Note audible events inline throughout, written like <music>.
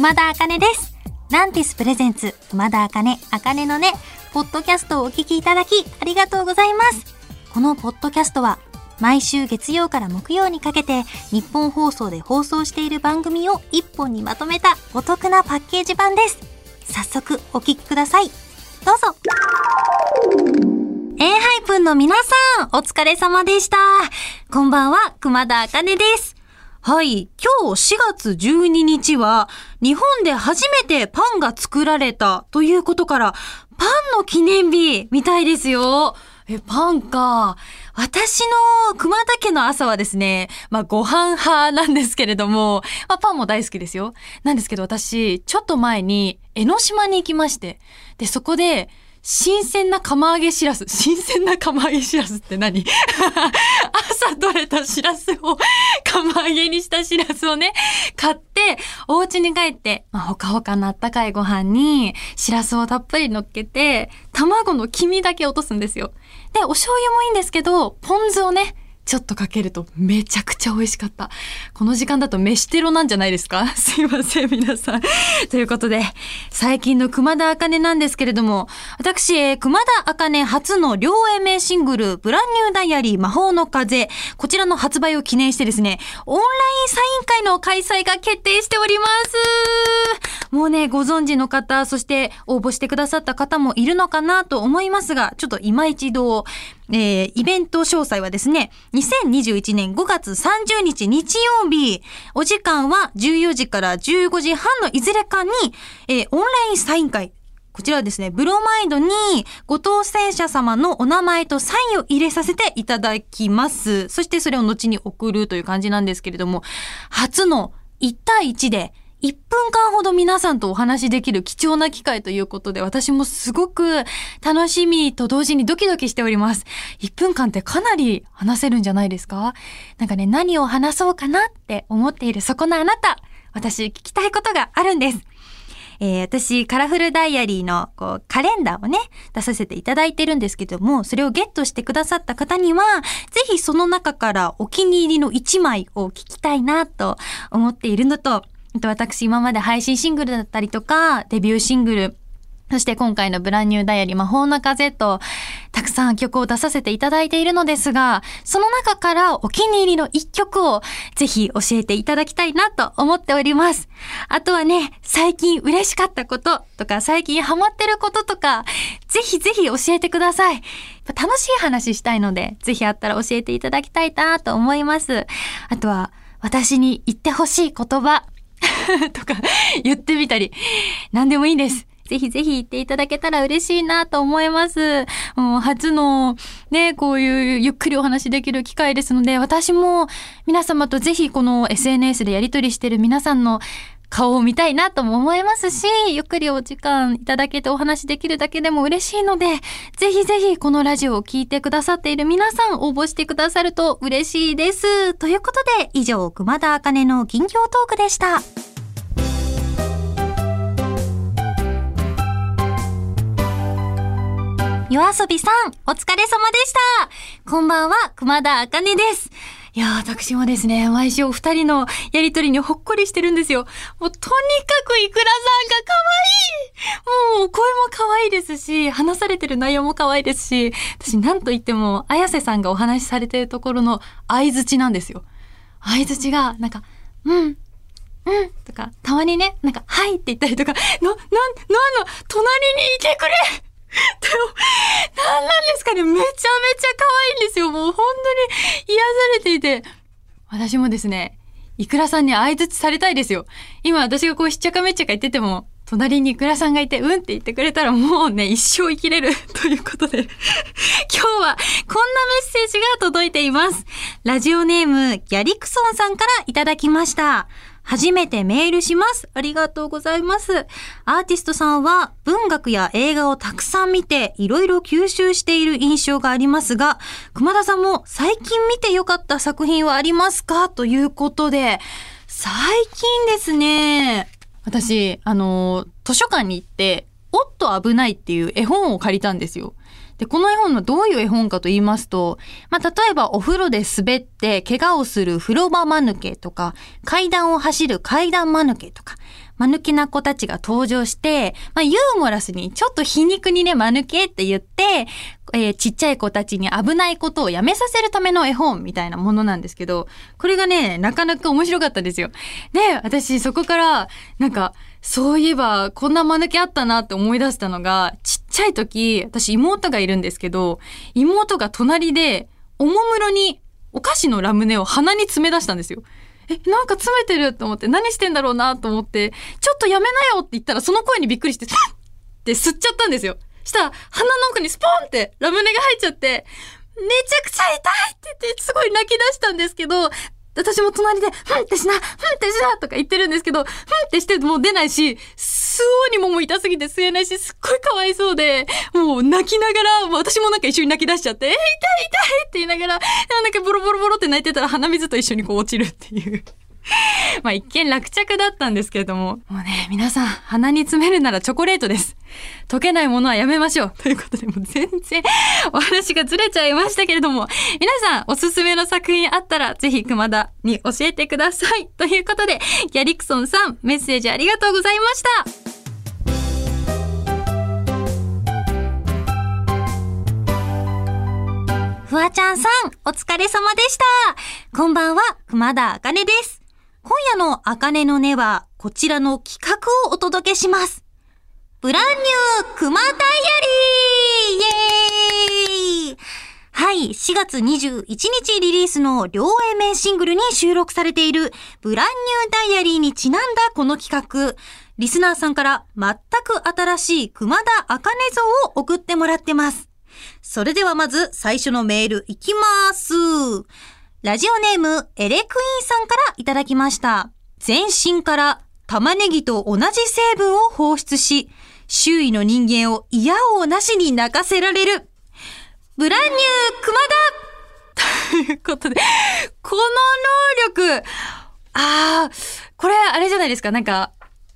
熊田茜です。ランティスプレゼンツ、熊田茜、茜のね、ポッドキャストをお聞きいただき、ありがとうございます。このポッドキャストは、毎週月曜から木曜にかけて、日本放送で放送している番組を一本にまとめたお得なパッケージ版です。早速、お聞きください。どうぞ。エンハイプンの皆さん、お疲れ様でした。こんばんは、熊田茜です。はい。今日4月12日は、日本で初めてパンが作られたということから、パンの記念日みたいですよ。え、パンか。私の熊田家の朝はですね、まあご飯派なんですけれども、まあパンも大好きですよ。なんですけど私、ちょっと前に江ノ島に行きまして、で、そこで、新鮮な釜揚げしらす。新鮮な釜揚げしらすって何？<laughs> 朝取れたしらすを釜揚げにしたしらすをね、買って、お家に帰って、まあ、ほかほかのあったかいご飯に、しらすをたっぷり乗っけて、卵の黄身だけ落とすんですよ。で、お醤油もいいんですけど、ポン酢をね、ちょっとかけるとめちゃくちゃ美味しかった。この時間だと飯テロなんじゃないですか？<laughs> すいません、皆さん。ということで、最近の熊田茜なんですけれども、私、えー熊田茜初の両 A 名シングル、ブランニューダイアリー魔法の風、こちらの発売を記念してですね、オンラインサイン会の開催が決定しております。もうね、ご存知の方、そして応募してくださった方もいるのかなと思いますが、ちょっと今一度、えーイベント詳細はですね、2021年5月30日日曜日、お時間は14時から15時半のいずれかに、えーオンラインサイン会、こちらはですね、ブロマイドにご当選者様のお名前とサインを入れさせていただきます。そしてそれを後に送るという感じなんですけれども、初の1対1で1分間ほど皆さんとお話しできる貴重な機会ということで、私もすごく楽しみと同時にドキドキしております。1分間ってかなり話せるんじゃないですか？なんかね、何を話そうかなって思っているそこのあなた、私聞きたいことがあるんです。えー私、カラフルダイアリーのこうカレンダーをね、出させていただいてるんですけども、それをゲットしてくださった方には、ぜひその中からお気に入りの1枚を聞きたいなと思っているのと、あと私今まで配信シングルだったりとか、デビューシングル、そして今回のブランニューダイアリー魔法の風と、たくさん曲を出させていただいているのですが、その中からお気に入りの一曲をぜひ教えていただきたいなと思っております。あとはね、最近嬉しかったこととか、最近ハマってることとか、ぜひぜひ教えてください。楽しい話したいので、ぜひあったら教えていただきたいなと思います。あとは、私に言ってほしい言葉 <laughs> とか言ってみたり、何でもいいです。ぜひぜひ言っていただけたら嬉しいなと思います。もう初のね、こういうゆっくりお話できる機会ですので、私も皆様とぜひこの SNS でやりとりしてる皆さんの顔を見たいなとも思いますし、ゆっくりお時間いただけてお話できるだけでも嬉しいので、ぜひぜひこのラジオを聞いてくださっている皆さん応募してくださると嬉しいです。ということで、以上、熊田茜の近況トークでした。夜遊びさん、お疲れ様でした。こんばんは、熊田茜です。いや、私もですね、毎週お二人のやりとりにほっこりしてるんですよ。もう、とにかくイクラさんが可愛いもう、声も可愛いですし、話されてる内容も可愛いですし、私なんと言っても、綾瀬さんがお話しされてるところの相槌なんですよ。相槌が、なんか、うん、うんとか、たまにね、なんか、はいって言ったりとか、な、な、なんの、隣にいてくれ <laughs> でも、なんなんですかねめちゃめちゃ可愛いんですよ。もう本当に癒されていて。私もですね、イクラさんに相槌されたいですよ。今私がこうしっちゃかめっちゃか言ってても、隣にイクラさんがいて、うんって言ってくれたらもうね、一生生きれるということで、<laughs> 今日はこんなメッセージが届いています。ラジオネーム、ギャリクソンさんからいただきました。初めてメールします。ありがとうございます。アーティストさんは文学や映画をたくさん見ていろいろ吸収している印象がありますが、熊田さんも最近見てよかった作品はありますか？ということで、最近ですね、私、あの、図書館に行って、おっと危ないっていう絵本を借りたんですよ。で、この絵本はどういう絵本かと言いますと、まあ、例えばお風呂で滑って怪我をする風呂場間抜けとか、階段を走る階段間抜けとか、間抜けな子たちが登場して、まあ、ユーモラスに、ちょっと皮肉にね、間抜けって言って、えーちっちゃい子たちに危ないことをやめさせるための絵本みたいなものなんですけど、これがね、なかなか面白かったんですよ。で、私そこから、なんか、そういえば、こんな間抜けあったなって思い出したのが、ちっちゃい時、私妹がいるんですけど、妹が隣で、おもむろにお菓子のラムネを鼻に詰め出したんですよ。え、なんか詰めてると思って、何してんだろうなと思って、ちょっとやめなよって言ったら、その声にびっくりして、って吸っちゃったんですよ。したら、鼻の奥にスポンってラムネが入っちゃって、めちゃくちゃ痛いって言って、すごい泣き出したんですけど、私も隣で、ふんってしな、ふんってしなとか言ってるんですけど、ふんってしてもう出ないし、吸おうにももう痛すぎて吸えないし、すっごいかわいそうで、もう泣きながら、私もなんか一緒に泣き出しちゃって、えー、痛い痛いって言いながら、なんかボロボロボロって泣いてたら鼻水と一緒にこう落ちるっていう。<laughs> まあ一見落着だったんですけれども、もうね、皆さん、鼻に詰めるならチョコレートです。溶けないものはやめましょう。<laughs> ということで、もう全然お話がずれちゃいましたけれども、皆さん、おすすめの作品あったら、ぜひ熊田に教えてください。<laughs> ということで、ギャリクソンさん、メッセージありがとうございました。フワちゃんさん、お疲れ様でした。こんばんは、熊田あかねです。今夜のあかねの音は、こちらの企画をお届けします。ブランニュー熊ダイアリーイエーイはい、4月21日リリースの両 A 面シングルに収録されているブランニューダイアリーにちなんだこの企画。リスナーさんから全く新しい熊田茜像を送ってもらってます。それではまず最初のメールいきます。ラジオネームエレクイーンさんからいただきました。全身から玉ねぎと同じ成分を放出し、周囲の人間を嫌をなしに泣かせられる。ブランニュー熊田。ということで、この能力、ああ、これあれじゃないですか、なんか、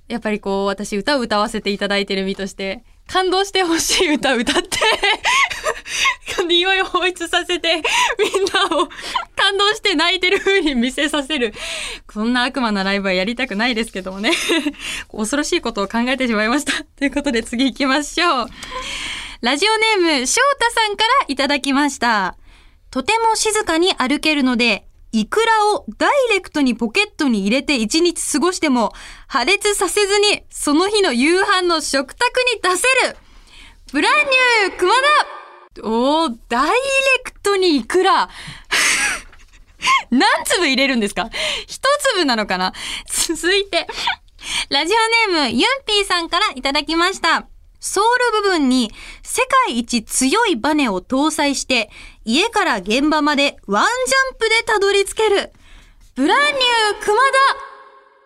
やっぱりこう、私歌を歌わせていただいてる身として、感動してほしい歌を歌って、<laughs> 匂いを放出させて、みんなを感動して泣いてる風に見せさせる。こんな悪魔なライブはやりたくないですけどもね。<laughs> 恐ろしいことを考えてしまいました。<laughs> ということで次行きましょう。ラジオネーム、翔太さんからいただきました。とても静かに歩けるので、イクラをダイレクトにポケットに入れて一日過ごしても破裂させずにその日の夕飯の食卓に出せるブランニュー熊田おー、ダイレクトにイクラ何粒入れるんですか？一粒なのかな？続いて、ラジオネームユンピーさんからいただきました。ソール部分に世界一強いバネを搭載して家から現場までワンジャンプでたどり着ける。ブランニュー熊田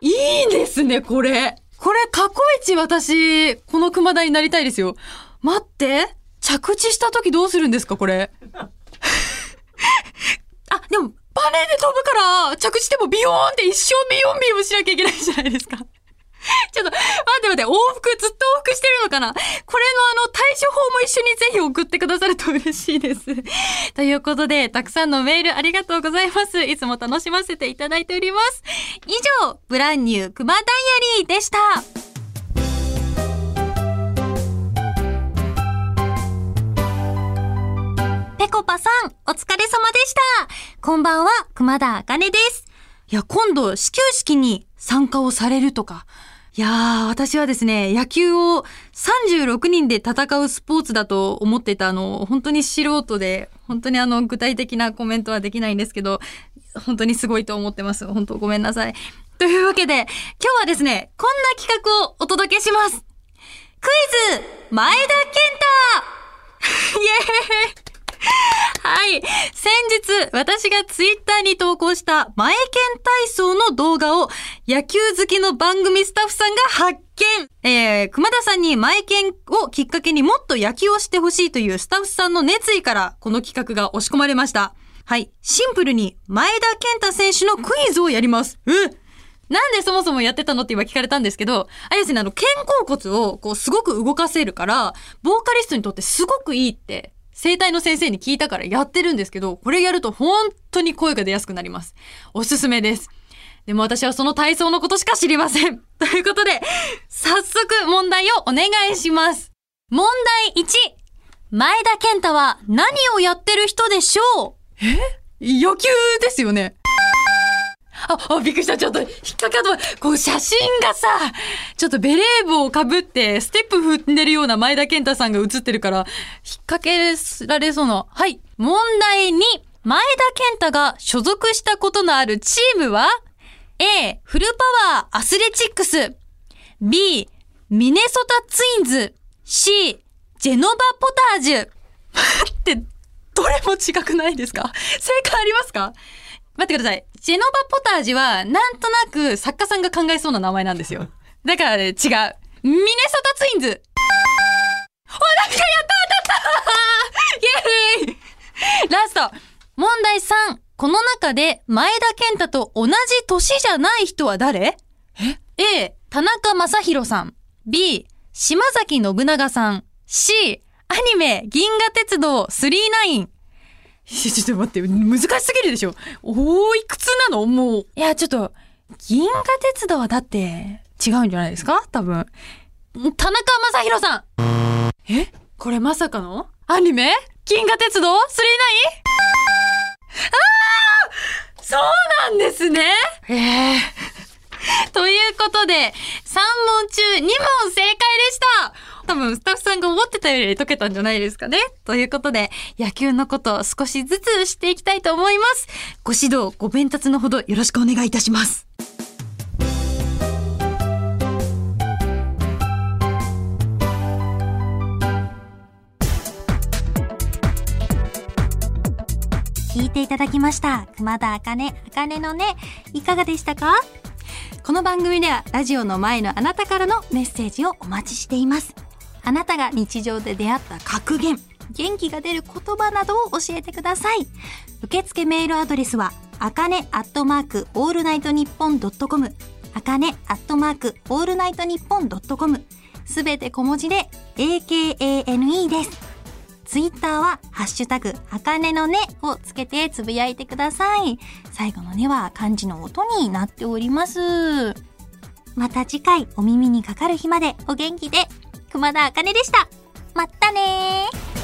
いいですね、これ。これ過去一私、この熊田になりたいですよ。待って。着地した時どうするんですか、これ？<laughs> あ、でも、バネで飛ぶから、着地してもビヨーンって一生ビヨンビヨンしなきゃいけないじゃないですか。<laughs> ちょっと、待って待って、往復、ずっと往復してるのかな？これのあの、対処法も一緒にぜひ送ってくださると嬉しいです。<laughs> ということで、たくさんのメールありがとうございます。いつも楽しませていただいております。以上、ブランニュークマダイアリーでした。ぺこぱさん、お疲れ様でした。こんばんは、熊田あかねです。いや、今度、始球式に参加をされるとか。いやー、私はですね、野球を36人で戦うスポーツだと思ってたあの、本当に素人で、本当にあの、具体的なコメントはできないんですけど、本当にすごいと思ってます。本当ごめんなさい。というわけで、今日はですね、こんな企画をお届けします。クイズ、前田健太イエーイはい。先日、私がツイッターに投稿した前剣体操の動画を野球好きの番組スタッフさんが発見。えー、熊田さんに前剣をきっかけにもっと野球をしてほしいというスタッフさんの熱意からこの企画が押し込まれました。はい。シンプルに前田健太選手のクイズをやります。え？なんでそもそもやってたのって今聞かれたんですけど、あれですね、あの、肩甲骨をこうすごく動かせるから、ボーカリストにとってすごくいいって生体の先生に聞いたからやってるんですけど、これやると本当に声が出やすくなります。おすすめです。でも私はその体操のことしか知りません。<laughs> ということで、早速問題をお願いします。問題1。前田健太は何をやってる人でしょう？え？野球ですよね。あ、あ、びっくりした。ちょっと、引っかかった。こう、写真がさ、ちょっとベレー帽をかぶって、ステップ踏んでるような前田健太さんが映ってるから、引っ掛けられそうな。はい。問題2。前田健太が所属したことのあるチームは ?A、フルパワーアスレチックス。B、ミネソタツインズ。C、ジェノバポタージュ。待 <laughs> って、どれも違くないですか？正解ありますか？待ってください。ジェノバポタージュは、なんとなく作家さんが考えそうな名前なんですよ。<laughs> だからね、違う。ミネソタツインズ。お、なんかやった当たった <laughs> イェーイラスト。問題3。この中で前田健太と同じ年じゃない人は誰？え ?A、田中正宏さん。B、島崎信長さん。C、アニメ、銀河鉄道39。<laughs> ちょっと待って、難しすぎるでしょ。おーいくつなの？もう。いや、ちょっと、銀河鉄道はだって、違うんじゃないですか？多分。田中正宏さん。え？これまさかの？アニメ？銀河鉄道？39? ああそうなんですね。ええということで、3問中2問正解でした多分スタッフさんが思ってたより解けたんじゃないですかね。ということで、野球のことを少しずつしていきたいと思います。ご指導、ご鞭達のほどよろしくお願いいたします。聞いていただきました。熊田あかね、あかねのね、いかがでしたか？この番組ではラジオの前のあなたからのメッセージをお待ちしています。あなたが日常で出会った格言、元気が出る言葉などを教えてください。受付メールアドレスは、あかねアットマークオールナイトニッポンドットコム、あかねアットマークオールナイトニッポンドットコム、すべて小文字で AKANE です。ツイッターは、ハッシュタグ、あかねのねをつけてつぶやいてください。最後のねは漢字の音になっております。また次回お耳にかかる日までお元気で、熊田茜でした。まったねー。